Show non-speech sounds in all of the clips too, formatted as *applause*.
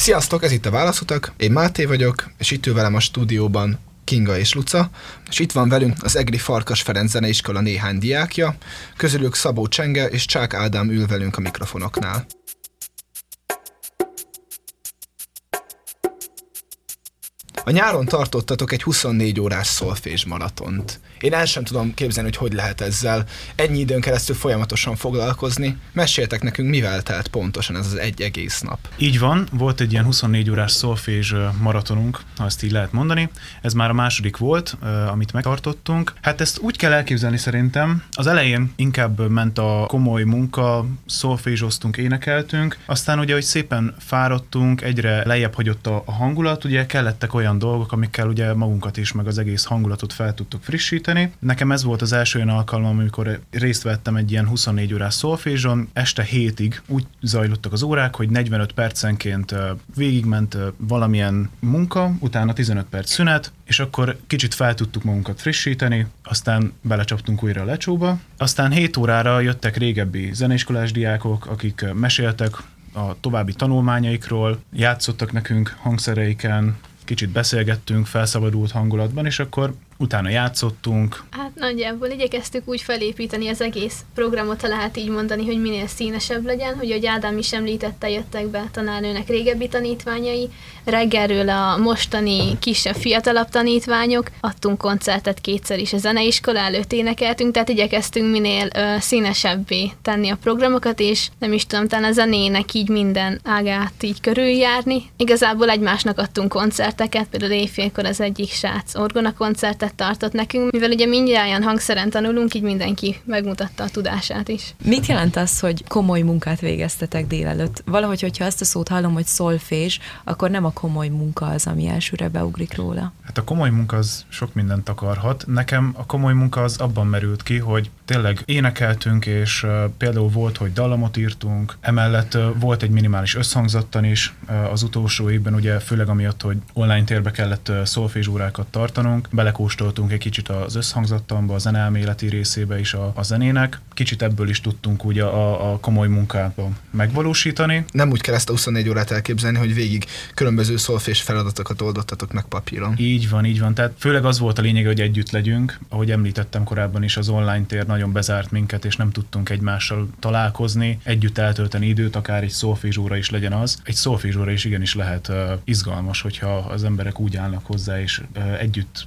Sziasztok, ez itt a Válaszutak, én Máté vagyok, és itt ül velem a stúdióban Kinga és Luca, és itt van velünk az Egri Farkas Ferenc Zeneiskola néhány diákja, közülük Szabó Csenge és Csák Ádám ül velünk a mikrofonoknál. A nyáron tartottatok egy 24 órás szolfés maratont. Én el sem tudom képzelni, hogy hogy lehet ezzel ennyi időn keresztül folyamatosan foglalkozni. Meséltek nekünk, mivel telt pontosan ez az egy egész nap. Így van, volt egy ilyen 24 órás szolfés maratonunk, ha ezt így lehet mondani. Ez már a második volt, amit megtartottunk. Hát ezt úgy kell elképzelni szerintem. Az elején inkább ment a komoly munka, szolfézsoztunk, énekeltünk, aztán ugye, hogy szépen fáradtunk, egyre lejjebb hagyott a hangulat, ugye kellettek olyan dolgok, amikkel ugye magunkat is, meg az egész hangulatot fel tudtuk frissíteni. Nekem ez volt az első olyan alkalom, amikor részt vettem egy ilyen 24 órás szolfézson. Este hétig úgy zajlottak az órák, hogy 45 percenként végigment valamilyen munka, utána 15 perc szünet, és akkor kicsit fel tudtuk magunkat frissíteni, aztán belecsaptunk újra a lecsóba. Aztán 7 órára jöttek régebbi zeneiskolás diákok, akik meséltek a további tanulmányaikról, játszottak nekünk hangszereiken, kicsit beszélgettünk felszabadult hangulatban, és akkor utána játszottunk. Hát nagyjából igyekeztük úgy felépíteni az egész programot, ha lehet így mondani, hogy minél színesebb legyen, hogy ahogy Ádám is említette, jöttek be tanárnőnek régebbi tanítványai, reggelről a mostani kisebb, fiatalabb tanítványok, adtunk koncertet kétszer is a zeneiskola előtt énekeltünk, tehát igyekeztünk minél ö, színesebbé tenni a programokat, és nem is tudom, talán a zenének így minden ágát így körüljárni. Igazából egymásnak adtunk koncerteket, például éjfélkor az egyik srác orgona koncertet órát tartott nekünk, mivel ugye mindjárt hangszeren tanulunk, így mindenki megmutatta a tudását is. Mit jelent az, hogy komoly munkát végeztetek délelőtt? Valahogy, hogyha azt a szót hallom, hogy szolfés, akkor nem a komoly munka az, ami elsőre beugrik róla. Hát a komoly munka az sok mindent akarhat. Nekem a komoly munka az abban merült ki, hogy tényleg énekeltünk, és például volt, hogy dallamot írtunk, emellett volt egy minimális összhangzattan is az utolsó évben, ugye főleg amiatt, hogy online térbe kellett szolfés órákat tartanunk, belekóstoltunk egy kicsit az összhangzattamba, a zenelméleti részébe is a, a zenének, kicsit ebből is tudtunk ugye a, a komoly munkába megvalósítani. Nem úgy kell ezt a 24 órát elképzelni, hogy végig különböző szolfés feladatokat oldottatok meg papíron. Így van, így van. Tehát főleg az volt a lényeg, hogy együtt legyünk. Ahogy említettem korábban is, az online tér nagyon bezárt minket, és nem tudtunk egymással találkozni, együtt eltölteni időt, akár egy szófizsóra is legyen az. Egy szófizsóra is igenis lehet uh, izgalmas, hogyha az emberek úgy állnak hozzá, és uh, együtt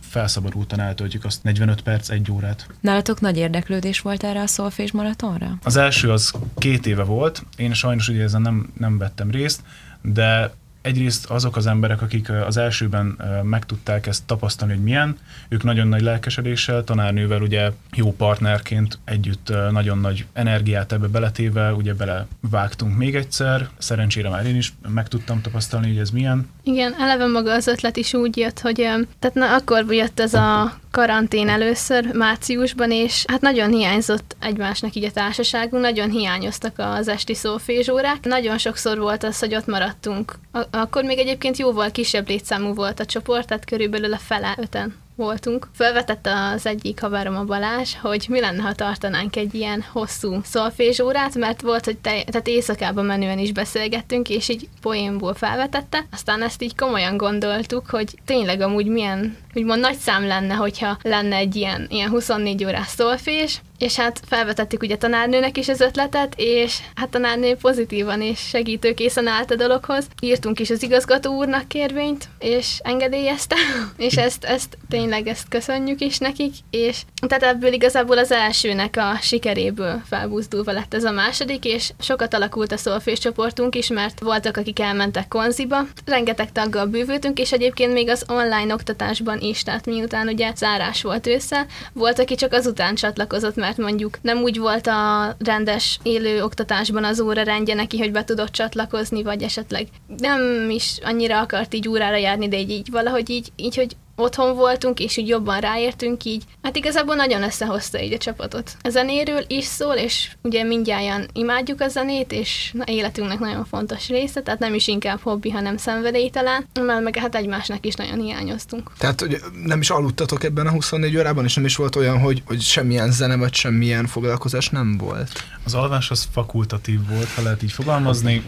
felszabadultan eltöltjük azt 45 perc, egy órát. Nálatok nagy érdeklődés volt erre a szolfés maratonra? Az első az két éve volt, én sajnos ugye ezen nem, nem vettem részt, de egyrészt azok az emberek, akik az elsőben meg tudták ezt tapasztalni, hogy milyen, ők nagyon nagy lelkesedéssel, tanárnővel ugye jó partnerként együtt nagyon nagy energiát ebbe beletéve, ugye belevágtunk még egyszer, szerencsére már én is meg tudtam tapasztalni, hogy ez milyen. Igen, eleve maga az ötlet is úgy jött, hogy tehát na, akkor jött ez a karantén először márciusban, és hát nagyon hiányzott egymásnak így a társaságunk, nagyon hiányoztak az esti szófézsórák. Nagyon sokszor volt az, hogy ott maradtunk. Akkor még egyébként jóval kisebb létszámú volt a csoport, tehát körülbelül a fele öten voltunk. Felvetette az egyik haverom a Balázs, hogy mi lenne, ha tartanánk egy ilyen hosszú szolfézsórát, mert volt, hogy te, tehát éjszakában menően is beszélgettünk, és így poénból felvetette. Aztán ezt így komolyan gondoltuk, hogy tényleg amúgy milyen, úgymond nagy szám lenne, hogyha lenne egy ilyen, ilyen 24 órás szolfés, és hát felvetettük ugye tanárnőnek is az ötletet, és hát tanárnő pozitívan és segítőkészen állt a dologhoz. Írtunk is az igazgató úrnak kérvényt, és engedélyezte, *laughs* és ezt, ezt tényleg ezt köszönjük is nekik, és tehát ebből igazából az elsőnek a sikeréből felbuzdulva lett ez a második, és sokat alakult a szolfés csoportunk is, mert voltak, akik elmentek konziba, rengeteg taggal bővültünk, és egyébként még az online oktatásban is, tehát miután ugye zárás volt ősszel, volt, aki csak azután csatlakozott, mert mondjuk nem úgy volt a rendes élő oktatásban az óra rendje neki, hogy be tudott csatlakozni, vagy esetleg nem is annyira akart így órára járni, de így, így valahogy így, így, hogy otthon voltunk, és így jobban ráértünk így. Hát igazából nagyon összehozta így a csapatot. A zenéről is szól, és ugye mindjárt imádjuk a zenét, és na, életünknek nagyon fontos része, tehát nem is inkább hobbi, hanem szenvedély talán, mert meg hát egymásnak is nagyon hiányoztunk. Tehát hogy nem is aludtatok ebben a 24 órában, és nem is volt olyan, hogy, hogy semmilyen zene vagy semmilyen foglalkozás nem volt? Az alvás az fakultatív volt, ha lehet így fogalmazni.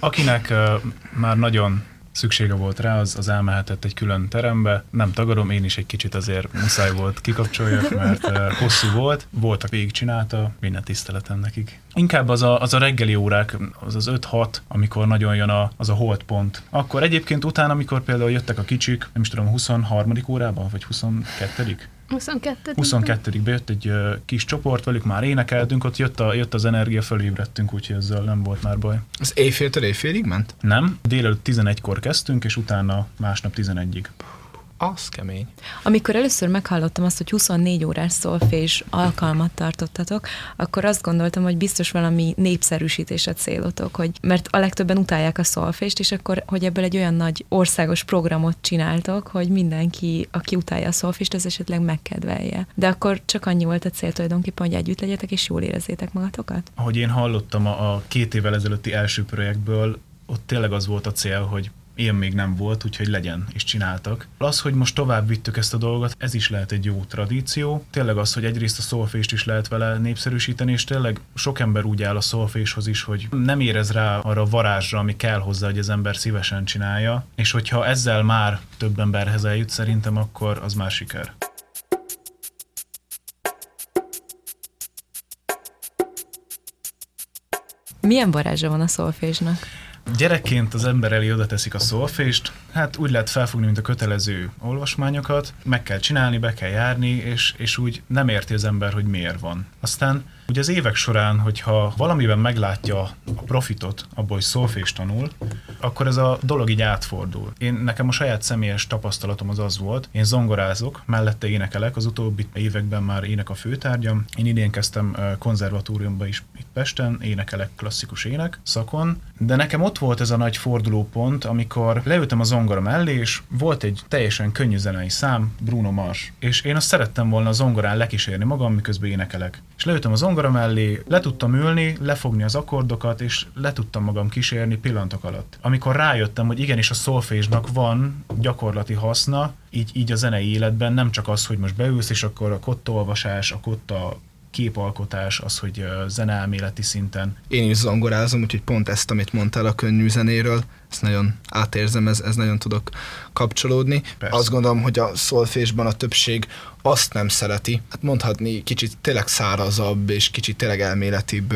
Akinek uh, már nagyon szüksége volt rá, az, az elmehetett egy külön terembe. Nem tagadom, én is egy kicsit azért muszáj volt kikapcsoljak, mert hosszú volt. Voltak végigcsinálta, minden tiszteletem nekik. Inkább az a, az a reggeli órák, az az 5-6, amikor nagyon jön a, az a holdpont. Akkor egyébként utána, amikor például jöttek a kicsik, nem is tudom, 23. órában, vagy 22 22. 22 bejött egy kis csoport, velük már énekeltünk, ott jött, a, jött az energia, fölébredtünk, úgyhogy ezzel nem volt már baj. Az éjféltől éjfélig ment? Nem, délelőtt 11-kor kezdtünk, és utána másnap 11-ig. Az kemény. Amikor először meghallottam azt, hogy 24 órás szolfés alkalmat tartottatok, akkor azt gondoltam, hogy biztos valami népszerűsítés a célotok, hogy, mert a legtöbben utálják a szolfést, és akkor, hogy ebből egy olyan nagy országos programot csináltok, hogy mindenki, aki utálja a szolfést, az esetleg megkedvelje. De akkor csak annyi volt a cél tulajdonképpen, hogy együtt legyetek, és jól érezzétek magatokat? Ahogy én hallottam a, a két évvel ezelőtti első projektből, ott tényleg az volt a cél, hogy ilyen még nem volt, úgyhogy legyen, és csináltak. Az, hogy most tovább vittük ezt a dolgot, ez is lehet egy jó tradíció. Tényleg az, hogy egyrészt a szolfést is lehet vele népszerűsíteni, és tényleg sok ember úgy áll a szolféshoz is, hogy nem érez rá arra varázsra, ami kell hozzá, hogy az ember szívesen csinálja, és hogyha ezzel már több emberhez eljut, szerintem akkor az már siker. Milyen varázsa van a szolfésnak? Gyerekként az ember elé oda teszik a szolfést, hát úgy lehet felfogni, mint a kötelező olvasmányokat, meg kell csinálni, be kell járni, és, és úgy nem érti az ember, hogy miért van. Aztán ugye az évek során, hogyha valamiben meglátja a profitot abból, hogy szolfést tanul, akkor ez a dolog így átfordul. Én nekem a saját személyes tapasztalatom az az volt, én zongorázok, mellette énekelek, az utóbbi években már ének a főtárgyam. Én idén kezdtem konzervatóriumba is itt Pesten, énekelek klasszikus ének szakon, de nekem ott volt ez a nagy fordulópont, amikor leültem a zongora mellé, és volt egy teljesen könnyű zenei szám, Bruno Mars, és én azt szerettem volna a zongorán lekísérni magam, miközben énekelek. És leültem a zongora mellé, le tudtam ülni, lefogni az akkordokat, és le tudtam magam kísérni pillanatok alatt. Amikor rájöttem, hogy igenis a szolfésnak van gyakorlati haszna, így, így a zenei életben nem csak az, hogy most beülsz, és akkor a kotta olvasás, a kotta képalkotás, az, hogy zeneelméleti szinten. Én is zongorázom, úgyhogy pont ezt, amit mondtál a könnyű zenéről, ezt nagyon átérzem, ez, ez nagyon tudok kapcsolódni. Persze. Azt gondolom, hogy a szolfésban a többség azt nem szereti, hát mondhatni kicsit tényleg szárazabb és kicsit tényleg elméletibb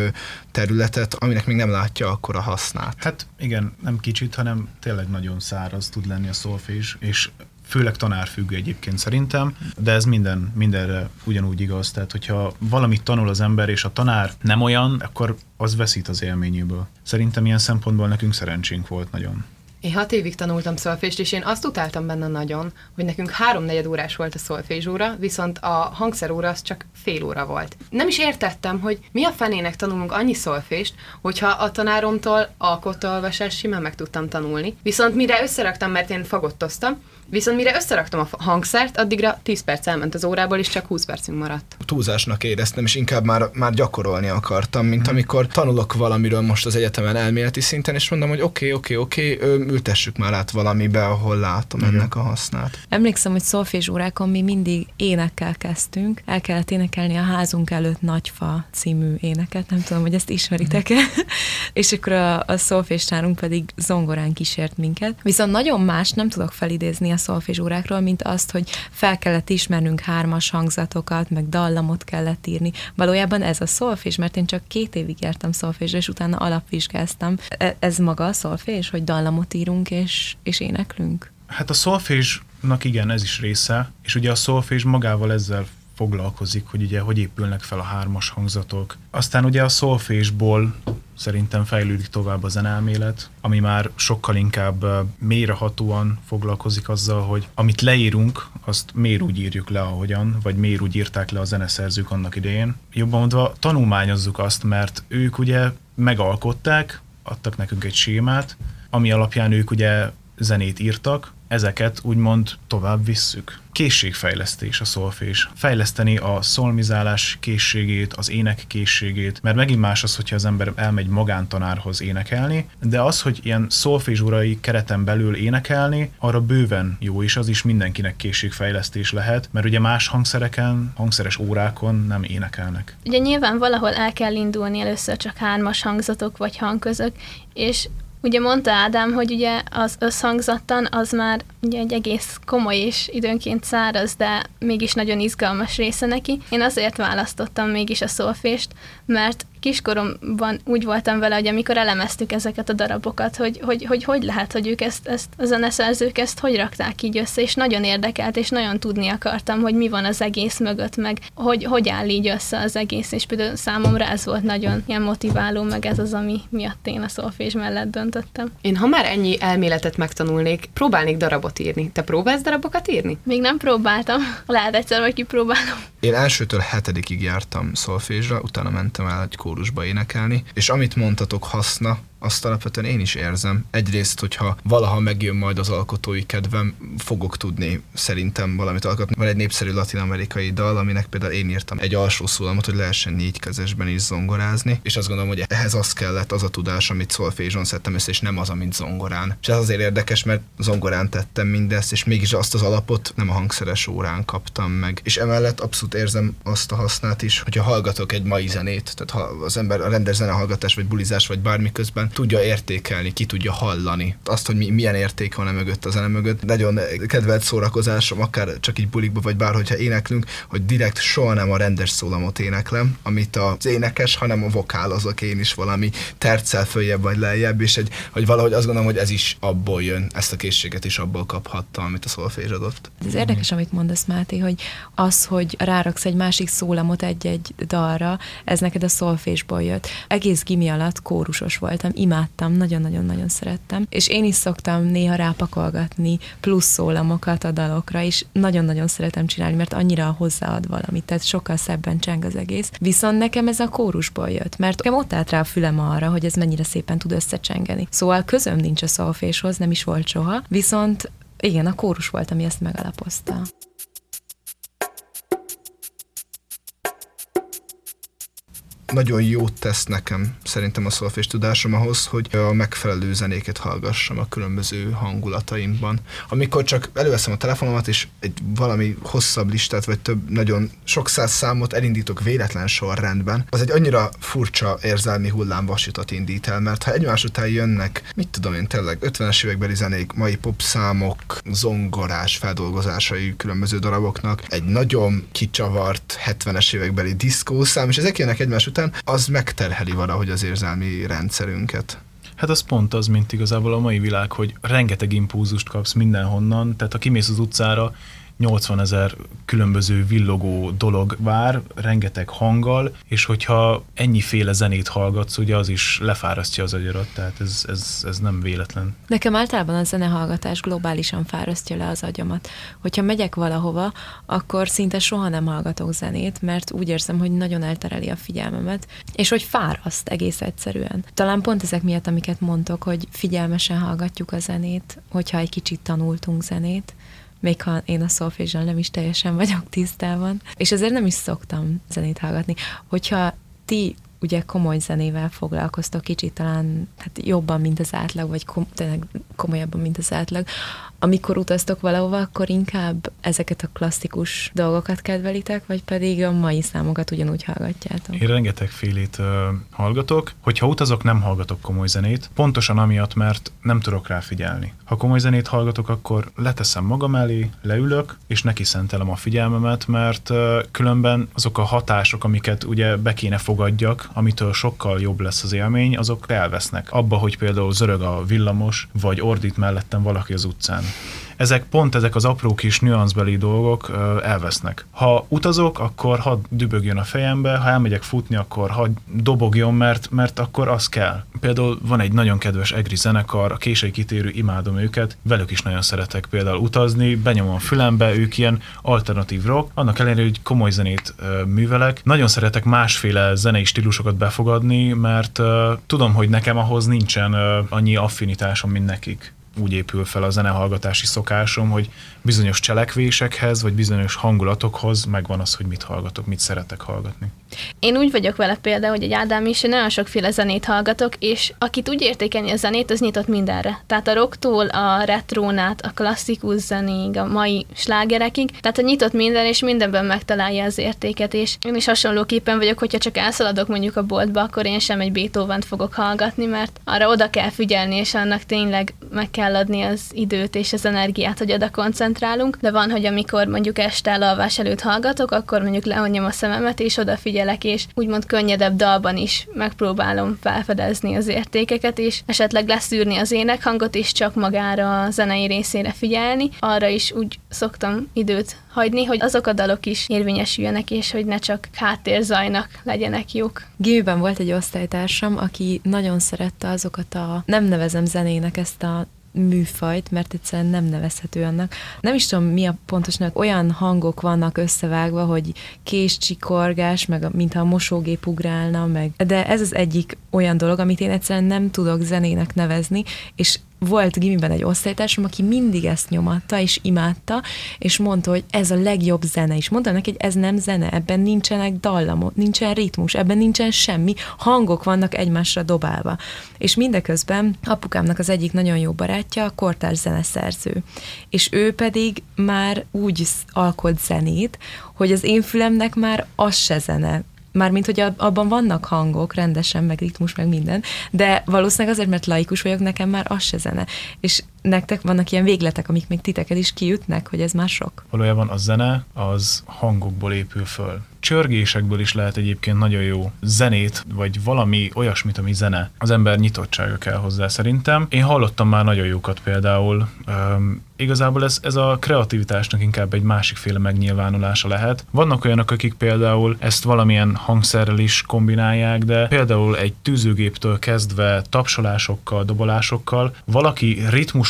területet, aminek még nem látja akkor a hasznát. Hát igen, nem kicsit, hanem tényleg nagyon száraz tud lenni a szolfés, és főleg tanárfüggő egyébként szerintem, de ez minden, mindenre ugyanúgy igaz. Tehát, hogyha valamit tanul az ember, és a tanár nem olyan, akkor az veszít az élményéből. Szerintem ilyen szempontból nekünk szerencsénk volt nagyon. Én hat évig tanultam szolfést, és én azt utáltam benne nagyon, hogy nekünk háromnegyed órás volt a szolfés óra, viszont a hangszeróra az csak fél óra volt. Nem is értettem, hogy mi a fenének tanulunk annyi szolfést, hogyha a tanáromtól alkotóolvasás simán meg tudtam tanulni. Viszont mire összeraktam, mert én fagottoztam, Viszont mire összeraktam a hangszert, addigra 10 perc elment az órából, és csak 20 percünk maradt. Túlzásnak éreztem, és inkább már, már gyakorolni akartam, mint amikor tanulok valamiről most az egyetemen elméleti szinten, és mondom, hogy oké, oké, oké, ültessük már át valamibe, ahol látom hmm. ennek a hasznát. Emlékszem, hogy szolfés órákon mi mindig énekkel kezdtünk. El kellett énekelni a házunk előtt Nagyfa című éneket, nem tudom, hogy ezt ismeritek-e. Hmm. *laughs* és akkor a, a szolfés pedig zongorán kísért minket. Viszont nagyon más nem tudok felidézni a szolfés órákról, mint azt, hogy fel kellett ismernünk hármas hangzatokat, meg dallamot kellett írni. Valójában ez a szolfés, mert én csak két évig jártam szolfésre, és utána alapvizsgáztam. E, ez maga a szolfés, hogy dallamot írunk és, és éneklünk? Hát a szolfésnak igen, ez is része, és ugye a szolfés magával ezzel foglalkozik, hogy ugye hogy épülnek fel a hármas hangzatok. Aztán ugye a szolfésból szerintem fejlődik tovább a zenelmélet, ami már sokkal inkább mélyrehatóan foglalkozik azzal, hogy amit leírunk, azt miért úgy írjuk le, ahogyan, vagy miért úgy írták le a zeneszerzők annak idején. Jobban mondva, tanulmányozzuk azt, mert ők ugye megalkották, adtak nekünk egy sémát, ami alapján ők ugye zenét írtak, ezeket úgymond tovább visszük. Készségfejlesztés a szolfés. Fejleszteni a szolmizálás készségét, az ének készségét, mert megint más az, hogyha az ember elmegy magántanárhoz énekelni, de az, hogy ilyen szolfésúrai kereten belül énekelni, arra bőven jó, és az is mindenkinek készségfejlesztés lehet, mert ugye más hangszereken, hangszeres órákon nem énekelnek. Ugye nyilván valahol el kell indulni először csak hármas hangzatok vagy hangközök, és Ugye mondta Ádám, hogy ugye az összhangzattan az már ugye egy egész komoly és időnként száraz, de mégis nagyon izgalmas része neki. Én azért választottam mégis a szolfést, mert kiskoromban úgy voltam vele, hogy amikor elemeztük ezeket a darabokat, hogy hogy, hogy, hogy lehet, hogy ők ezt, ezt, a zeneszerzők ezt hogy rakták így össze, és nagyon érdekelt, és nagyon tudni akartam, hogy mi van az egész mögött, meg hogy, hogy áll így össze az egész, és például számomra ez volt nagyon ilyen motiváló, meg ez az, ami miatt én a szolfés mellett döntöttem. Én ha már ennyi elméletet megtanulnék, próbálnék darabot írni. Te próbálsz darabokat írni? Még nem próbáltam. Lehet egyszer, vagy kipróbálom. Én elsőtől hetedikig jártam szolfésra, utána mentem el egy kórusba énekelni, és amit mondtatok haszna, azt alapvetően én is érzem. Egyrészt, hogyha valaha megjön majd az alkotói kedvem, fogok tudni szerintem valamit alkotni. Van egy népszerű latin-amerikai dal, aminek például én írtam egy alsó szólamot, hogy lehessen négy kezesben is zongorázni, és azt gondolom, hogy ehhez az kellett az a tudás, amit szolfézson szedtem össze, és nem az, amit zongorán. És ez azért érdekes, mert zongorán tettem mindezt, és mégis azt az alapot nem a hangszeres órán kaptam meg. És emellett abszolút érzem azt a hasznát is, hogyha hallgatok egy mai zenét, tehát ha az ember a rendes zenehallgatás, vagy bulizás, vagy bármi közben tudja értékelni, ki tudja hallani. Azt, hogy mi, milyen érték van e mögött, a zene mögött. Nagyon kedvelt szórakozásom, akár csak így bulikba, vagy bárhogyha éneklünk, hogy direkt soha nem a rendes szólamot éneklem, amit az énekes, hanem a vokálozok én is valami terccel följebb vagy lejjebb, és egy, hogy valahogy azt gondolom, hogy ez is abból jön, ezt a készséget is abból kaphatta, amit a szolfés adott. Ez érdekes, amit mondasz, Máté, hogy az, hogy ráraksz egy másik szólamot egy-egy dalra, ez neked a szolfésból jött. Egész gimi alatt kórusos voltam, imádtam, nagyon-nagyon-nagyon szerettem. És én is szoktam néha rápakolgatni plusz szólamokat a dalokra, és nagyon-nagyon szeretem csinálni, mert annyira hozzáad valamit, tehát sokkal szebben cseng az egész. Viszont nekem ez a kórusból jött, mert nekem ott állt rá a fülem arra, hogy ez mennyire szépen tud összecsengeni. Szóval közöm nincs a szolféshoz, nem is volt soha, viszont igen, a kórus volt, ami ezt megalapozta. Nagyon jót tesz nekem szerintem a szolfés tudásom ahhoz, hogy a megfelelő zenéket hallgassam a különböző hangulataimban. Amikor csak előveszem a telefonomat, és egy valami hosszabb listát, vagy több nagyon sok száz számot elindítok véletlen sorrendben, az egy annyira furcsa érzelmi hullámvasutat indít el, mert ha egymás után jönnek, mit tudom én, tényleg 50-es évekbeli zenék, mai popszámok, zongorás feldolgozásai különböző daraboknak, egy nagyon kicsavart 70-es évekbeli diszkószám, és ezek jönnek egymás után, után, az megterheli valahogy az érzelmi rendszerünket. Hát az pont az, mint igazából a mai világ, hogy rengeteg impulzust kapsz mindenhonnan, tehát ha kimész az utcára, 80 ezer különböző villogó dolog vár, rengeteg hanggal, és hogyha ennyiféle zenét hallgatsz, ugye az is lefárasztja az agyarat, tehát ez, ez, ez nem véletlen. Nekem általában a zenehallgatás globálisan fárasztja le az agyamat. Hogyha megyek valahova, akkor szinte soha nem hallgatok zenét, mert úgy érzem, hogy nagyon eltereli a figyelmemet, és hogy fáraszt egész egyszerűen. Talán pont ezek miatt, amiket mondtok, hogy figyelmesen hallgatjuk a zenét, hogyha egy kicsit tanultunk zenét, még ha én a szolfézsal nem is teljesen vagyok tisztában, és ezért nem is szoktam zenét hallgatni. Hogyha ti ugye komoly zenével foglalkoztok kicsit talán hát jobban, mint az átlag, vagy kom- tényleg komolyabban, mint az átlag, amikor utaztok valahova, akkor inkább ezeket a klasszikus dolgokat kedvelitek, vagy pedig a mai számokat ugyanúgy hallgatjátok? Én rengeteg félét uh, hallgatok. Hogyha utazok, nem hallgatok komoly zenét, pontosan amiatt, mert nem tudok rá figyelni. Ha komoly zenét hallgatok, akkor leteszem magam elé, leülök, és neki szentelem a figyelmemet, mert különben azok a hatások, amiket ugye be kéne fogadjak, amitől sokkal jobb lesz az élmény, azok elvesznek. Abba, hogy például zörög a villamos, vagy ordít mellettem valaki az utcán ezek pont ezek az apró kis nüanszbeli dolgok elvesznek. Ha utazok, akkor hadd dübögjön a fejembe, ha elmegyek futni, akkor hadd dobogjon, mert, mert akkor az kell. Például van egy nagyon kedves egri zenekar, a késői kitérő, imádom őket, velük is nagyon szeretek például utazni, benyomom a fülembe, ők ilyen alternatív rock, annak ellenére, hogy komoly zenét művelek. Nagyon szeretek másféle zenei stílusokat befogadni, mert uh, tudom, hogy nekem ahhoz nincsen uh, annyi affinitásom, mint nekik úgy épül fel a zenehallgatási szokásom, hogy bizonyos cselekvésekhez, vagy bizonyos hangulatokhoz megvan az, hogy mit hallgatok, mit szeretek hallgatni. Én úgy vagyok vele például, hogy egy Ádám is, én nagyon sokféle zenét hallgatok, és akit úgy értékelni a zenét, az nyitott mindenre. Tehát a rocktól a retrónát, a klasszikus zenéig, a mai slágerekig, tehát a nyitott minden, és mindenben megtalálja az értéket, és én is hasonlóképpen vagyok, hogyha csak elszaladok mondjuk a boltba, akkor én sem egy beethoven fogok hallgatni, mert arra oda kell figyelni, és annak tényleg meg kell adni az időt és az energiát, hogy oda koncentrálunk. De van, hogy amikor mondjuk este elalvás előtt hallgatok, akkor mondjuk leonnyom a szememet, és odafigyelek, és úgymond könnyedebb dalban is megpróbálom felfedezni az értékeket, és esetleg leszűrni az énekhangot, és csak magára a zenei részére figyelni. Arra is úgy szoktam időt hagyni, hogy azok a dalok is érvényesüljenek, és hogy ne csak háttérzajnak legyenek jók. Gimiben volt egy osztálytársam, aki nagyon szerette azokat a, nem nevezem zenének ezt a műfajt, mert egyszerűen nem nevezhető annak. Nem is tudom, mi a pontosnak, olyan hangok vannak összevágva, hogy késcsikorgás, meg a, mintha a mosógép ugrálna, meg. De ez az egyik olyan dolog, amit én egyszerűen nem tudok zenének nevezni, és volt gimiben egy osztálytársam, aki mindig ezt nyomatta, és imádta, és mondta, hogy ez a legjobb zene is. Mondta neki, hogy ez nem zene, ebben nincsenek dallamok, nincsen ritmus, ebben nincsen semmi, hangok vannak egymásra dobálva. És mindeközben apukámnak az egyik nagyon jó barátja a kortárs zeneszerző. És ő pedig már úgy alkot zenét, hogy az én fülemnek már az se zene, Mármint, hogy abban vannak hangok rendesen, meg ritmus, meg minden, de valószínűleg azért, mert laikus vagyok, nekem már az se zene. És nektek vannak ilyen végletek, amik még titeket is kiütnek, hogy ez már sok? Valójában a zene az hangokból épül föl. Csörgésekből is lehet egyébként nagyon jó zenét, vagy valami olyasmit, ami zene. Az ember nyitottsága kell hozzá szerintem. Én hallottam már nagyon jókat például. Um, igazából ez, ez a kreativitásnak inkább egy másikféle megnyilvánulása lehet. Vannak olyanok, akik például ezt valamilyen hangszerrel is kombinálják, de például egy tűzőgéptől kezdve tapsolásokkal, dobolásokkal valaki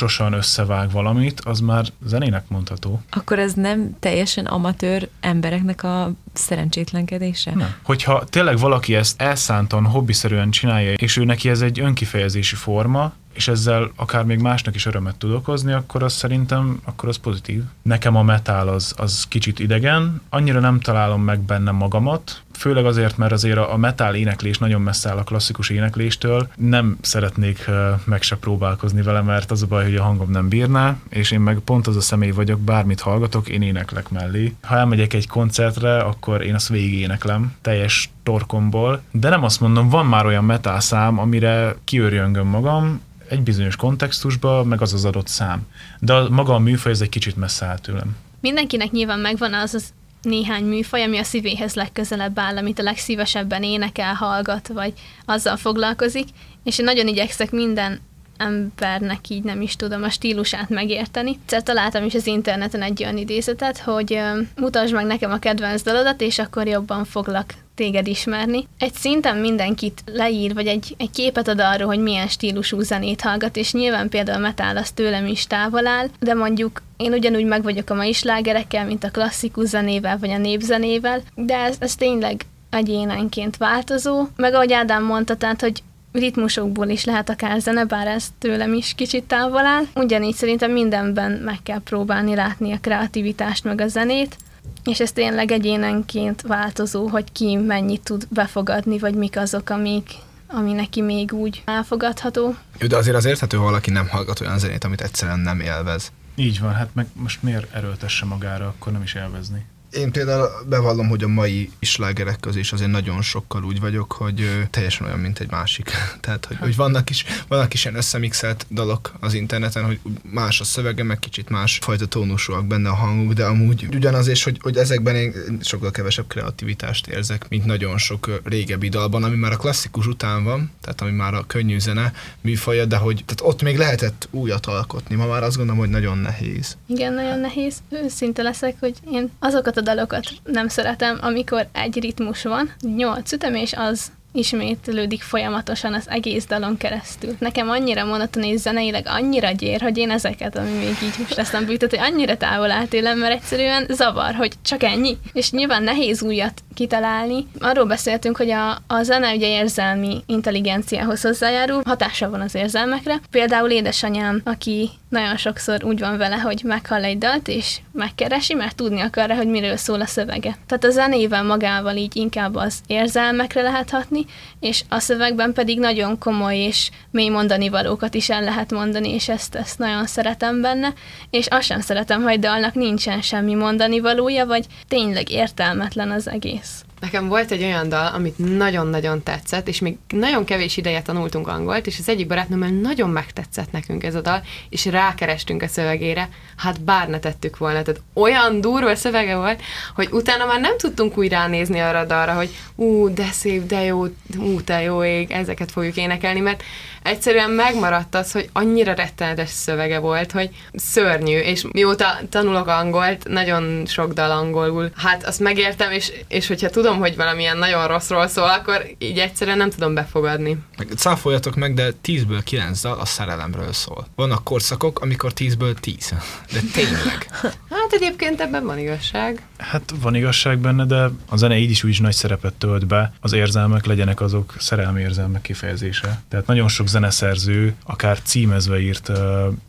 ritmusosan összevág valamit, az már zenének mondható. Akkor ez nem teljesen amatőr embereknek a szerencsétlenkedése? Nem. Hogyha tényleg valaki ezt elszántan, hobbiszerűen csinálja, és ő neki ez egy önkifejezési forma, és ezzel akár még másnak is örömet tud okozni, akkor az szerintem akkor az pozitív. Nekem a metál az, az kicsit idegen, annyira nem találom meg benne magamat, főleg azért, mert azért a metál éneklés nagyon messze áll a klasszikus énekléstől. Nem szeretnék meg se próbálkozni vele, mert az a baj, hogy a hangom nem bírná, és én meg pont az a személy vagyok, bármit hallgatok, én éneklek mellé. Ha elmegyek egy koncertre, akkor én azt végig éneklem, teljes torkomból, de nem azt mondom, van már olyan metál szám, amire kiörjöngöm magam, egy bizonyos kontextusba, meg az az adott szám. De a, maga a műfaj, ez egy kicsit messze áll tőlem. Mindenkinek nyilván megvan az az néhány műfaj, ami a szívéhez legközelebb áll, amit a legszívesebben énekel, hallgat, vagy azzal foglalkozik, és én nagyon igyekszek minden embernek így nem is tudom a stílusát megérteni. Egyszer találtam is az interneten egy olyan idézetet, hogy mutasd meg nekem a kedvenc dalodat, és akkor jobban foglak téged ismerni. Egy szinten mindenkit leír, vagy egy, egy képet ad arról, hogy milyen stílusú zenét hallgat, és nyilván például metal az tőlem is távol áll, de mondjuk én ugyanúgy meg vagyok a mai slágerekkel, mint a klasszikus zenével, vagy a népzenével, de ez, ez tényleg egyénenként változó. Meg ahogy Ádám mondta, tehát, hogy ritmusokból is lehet akár zene, bár ez tőlem is kicsit távol áll. Ugyanígy szerintem mindenben meg kell próbálni látni a kreativitást meg a zenét, és ez tényleg egyénenként változó, hogy ki mennyit tud befogadni, vagy mik azok, amik, ami neki még úgy elfogadható. De azért az érthető, ha valaki nem hallgat olyan zenét, amit egyszerűen nem élvez. Így van, hát meg most miért erőltesse magára, akkor nem is élvezni. Én például bevallom, hogy a mai slágerek közé is azért nagyon sokkal úgy vagyok, hogy teljesen olyan, mint egy másik. *laughs* Tehát, hogy, hogy vannak, is, vannak is ilyen összemixelt dalok az interneten, hogy más a szövege, meg kicsit más fajta tónusúak benne a hanguk, de amúgy ugyanaz, és hogy, hogy ezekben én sokkal kevesebb kreativitást érzek, mint nagyon sok régebbi dalban, ami már a klasszikus után van, tehát ami már a könnyű zene műfaja, de hogy tehát ott még lehetett újat alkotni. Ma már azt gondolom, hogy nagyon nehéz. Igen, nagyon nehéz. Őszinte leszek, hogy én azokat a dalokat nem szeretem, amikor egy ritmus van, nyolc ütem, és az ismétlődik folyamatosan az egész dalon keresztül. Nekem annyira monoton és zeneileg annyira gyér, hogy én ezeket, ami még így most eszembe jutott, hogy annyira távol átélem, mert egyszerűen zavar, hogy csak ennyi. És nyilván nehéz újat kitalálni. Arról beszéltünk, hogy a, a zene ugye érzelmi intelligenciához hozzájárul, hatása van az érzelmekre. Például édesanyám, aki nagyon sokszor úgy van vele, hogy meghall egy dalt, és megkeresi, mert tudni akarja, hogy miről szól a szövege. Tehát a zenével magával így inkább az érzelmekre lehet hatni, és a szövegben pedig nagyon komoly és mély mondani valókat is el lehet mondani, és ezt, ezt nagyon szeretem benne, és azt sem szeretem, hogy dalnak nincsen semmi mondani valója, vagy tényleg értelmetlen az egész. Nekem volt egy olyan dal, amit nagyon-nagyon tetszett, és még nagyon kevés ideje tanultunk angolt, és az egyik barátnőmmel nagyon megtetszett nekünk ez a dal, és rákerestünk a szövegére, hát bár ne tettük volna. Tehát olyan durva szövege volt, hogy utána már nem tudtunk úgy ránézni arra a dalra, hogy ú, de szép, de jó, ú, te jó ég, ezeket fogjuk énekelni, mert egyszerűen megmaradt az, hogy annyira rettenetes szövege volt, hogy szörnyű, és mióta tanulok angolt, nagyon sok dal angolul, hát azt megértem, és, és hogyha tudom, hogy valamilyen nagyon rosszról szól, akkor így egyszerűen nem tudom befogadni. Meg cáfoljatok meg, de 10-ből 9 dal a szerelemről szól. Vannak korszakok, amikor 10-ből 10. De tényleg. Hát egyébként ebben van igazság. Hát van igazság benne, de a zene így is úgy is nagy szerepet tölt be. Az érzelmek legyenek azok szerelmi érzelmek kifejezése. Tehát nagyon sok zeneszerző akár címezve írt uh,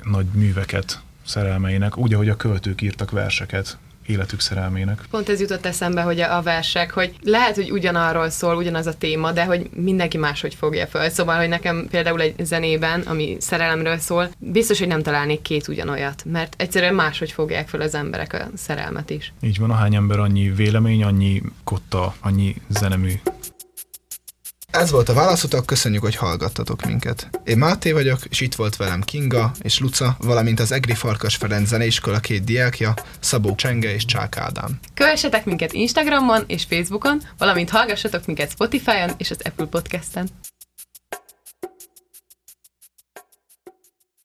nagy műveket szerelmeinek, úgy, ahogy a költők írtak verseket életük szerelmének. Pont ez jutott eszembe, hogy a, versek, hogy lehet, hogy ugyanarról szól, ugyanaz a téma, de hogy mindenki máshogy fogja föl. Szóval, hogy nekem például egy zenében, ami szerelemről szól, biztos, hogy nem találnék két ugyanolyat, mert egyszerűen máshogy fogják föl az emberek a szerelmet is. Így van, ahány ember annyi vélemény, annyi kotta, annyi zenemű. Ez volt a válaszotok, köszönjük, hogy hallgattatok minket. Én Máté vagyok, és itt volt velem Kinga és Luca, valamint az Egri Farkas Ferenc zeneiskola két diákja, Szabó Csenge és Csák Ádám. Kövessetek minket Instagramon és Facebookon, valamint hallgassatok minket Spotify-on és az Apple Podcast-en.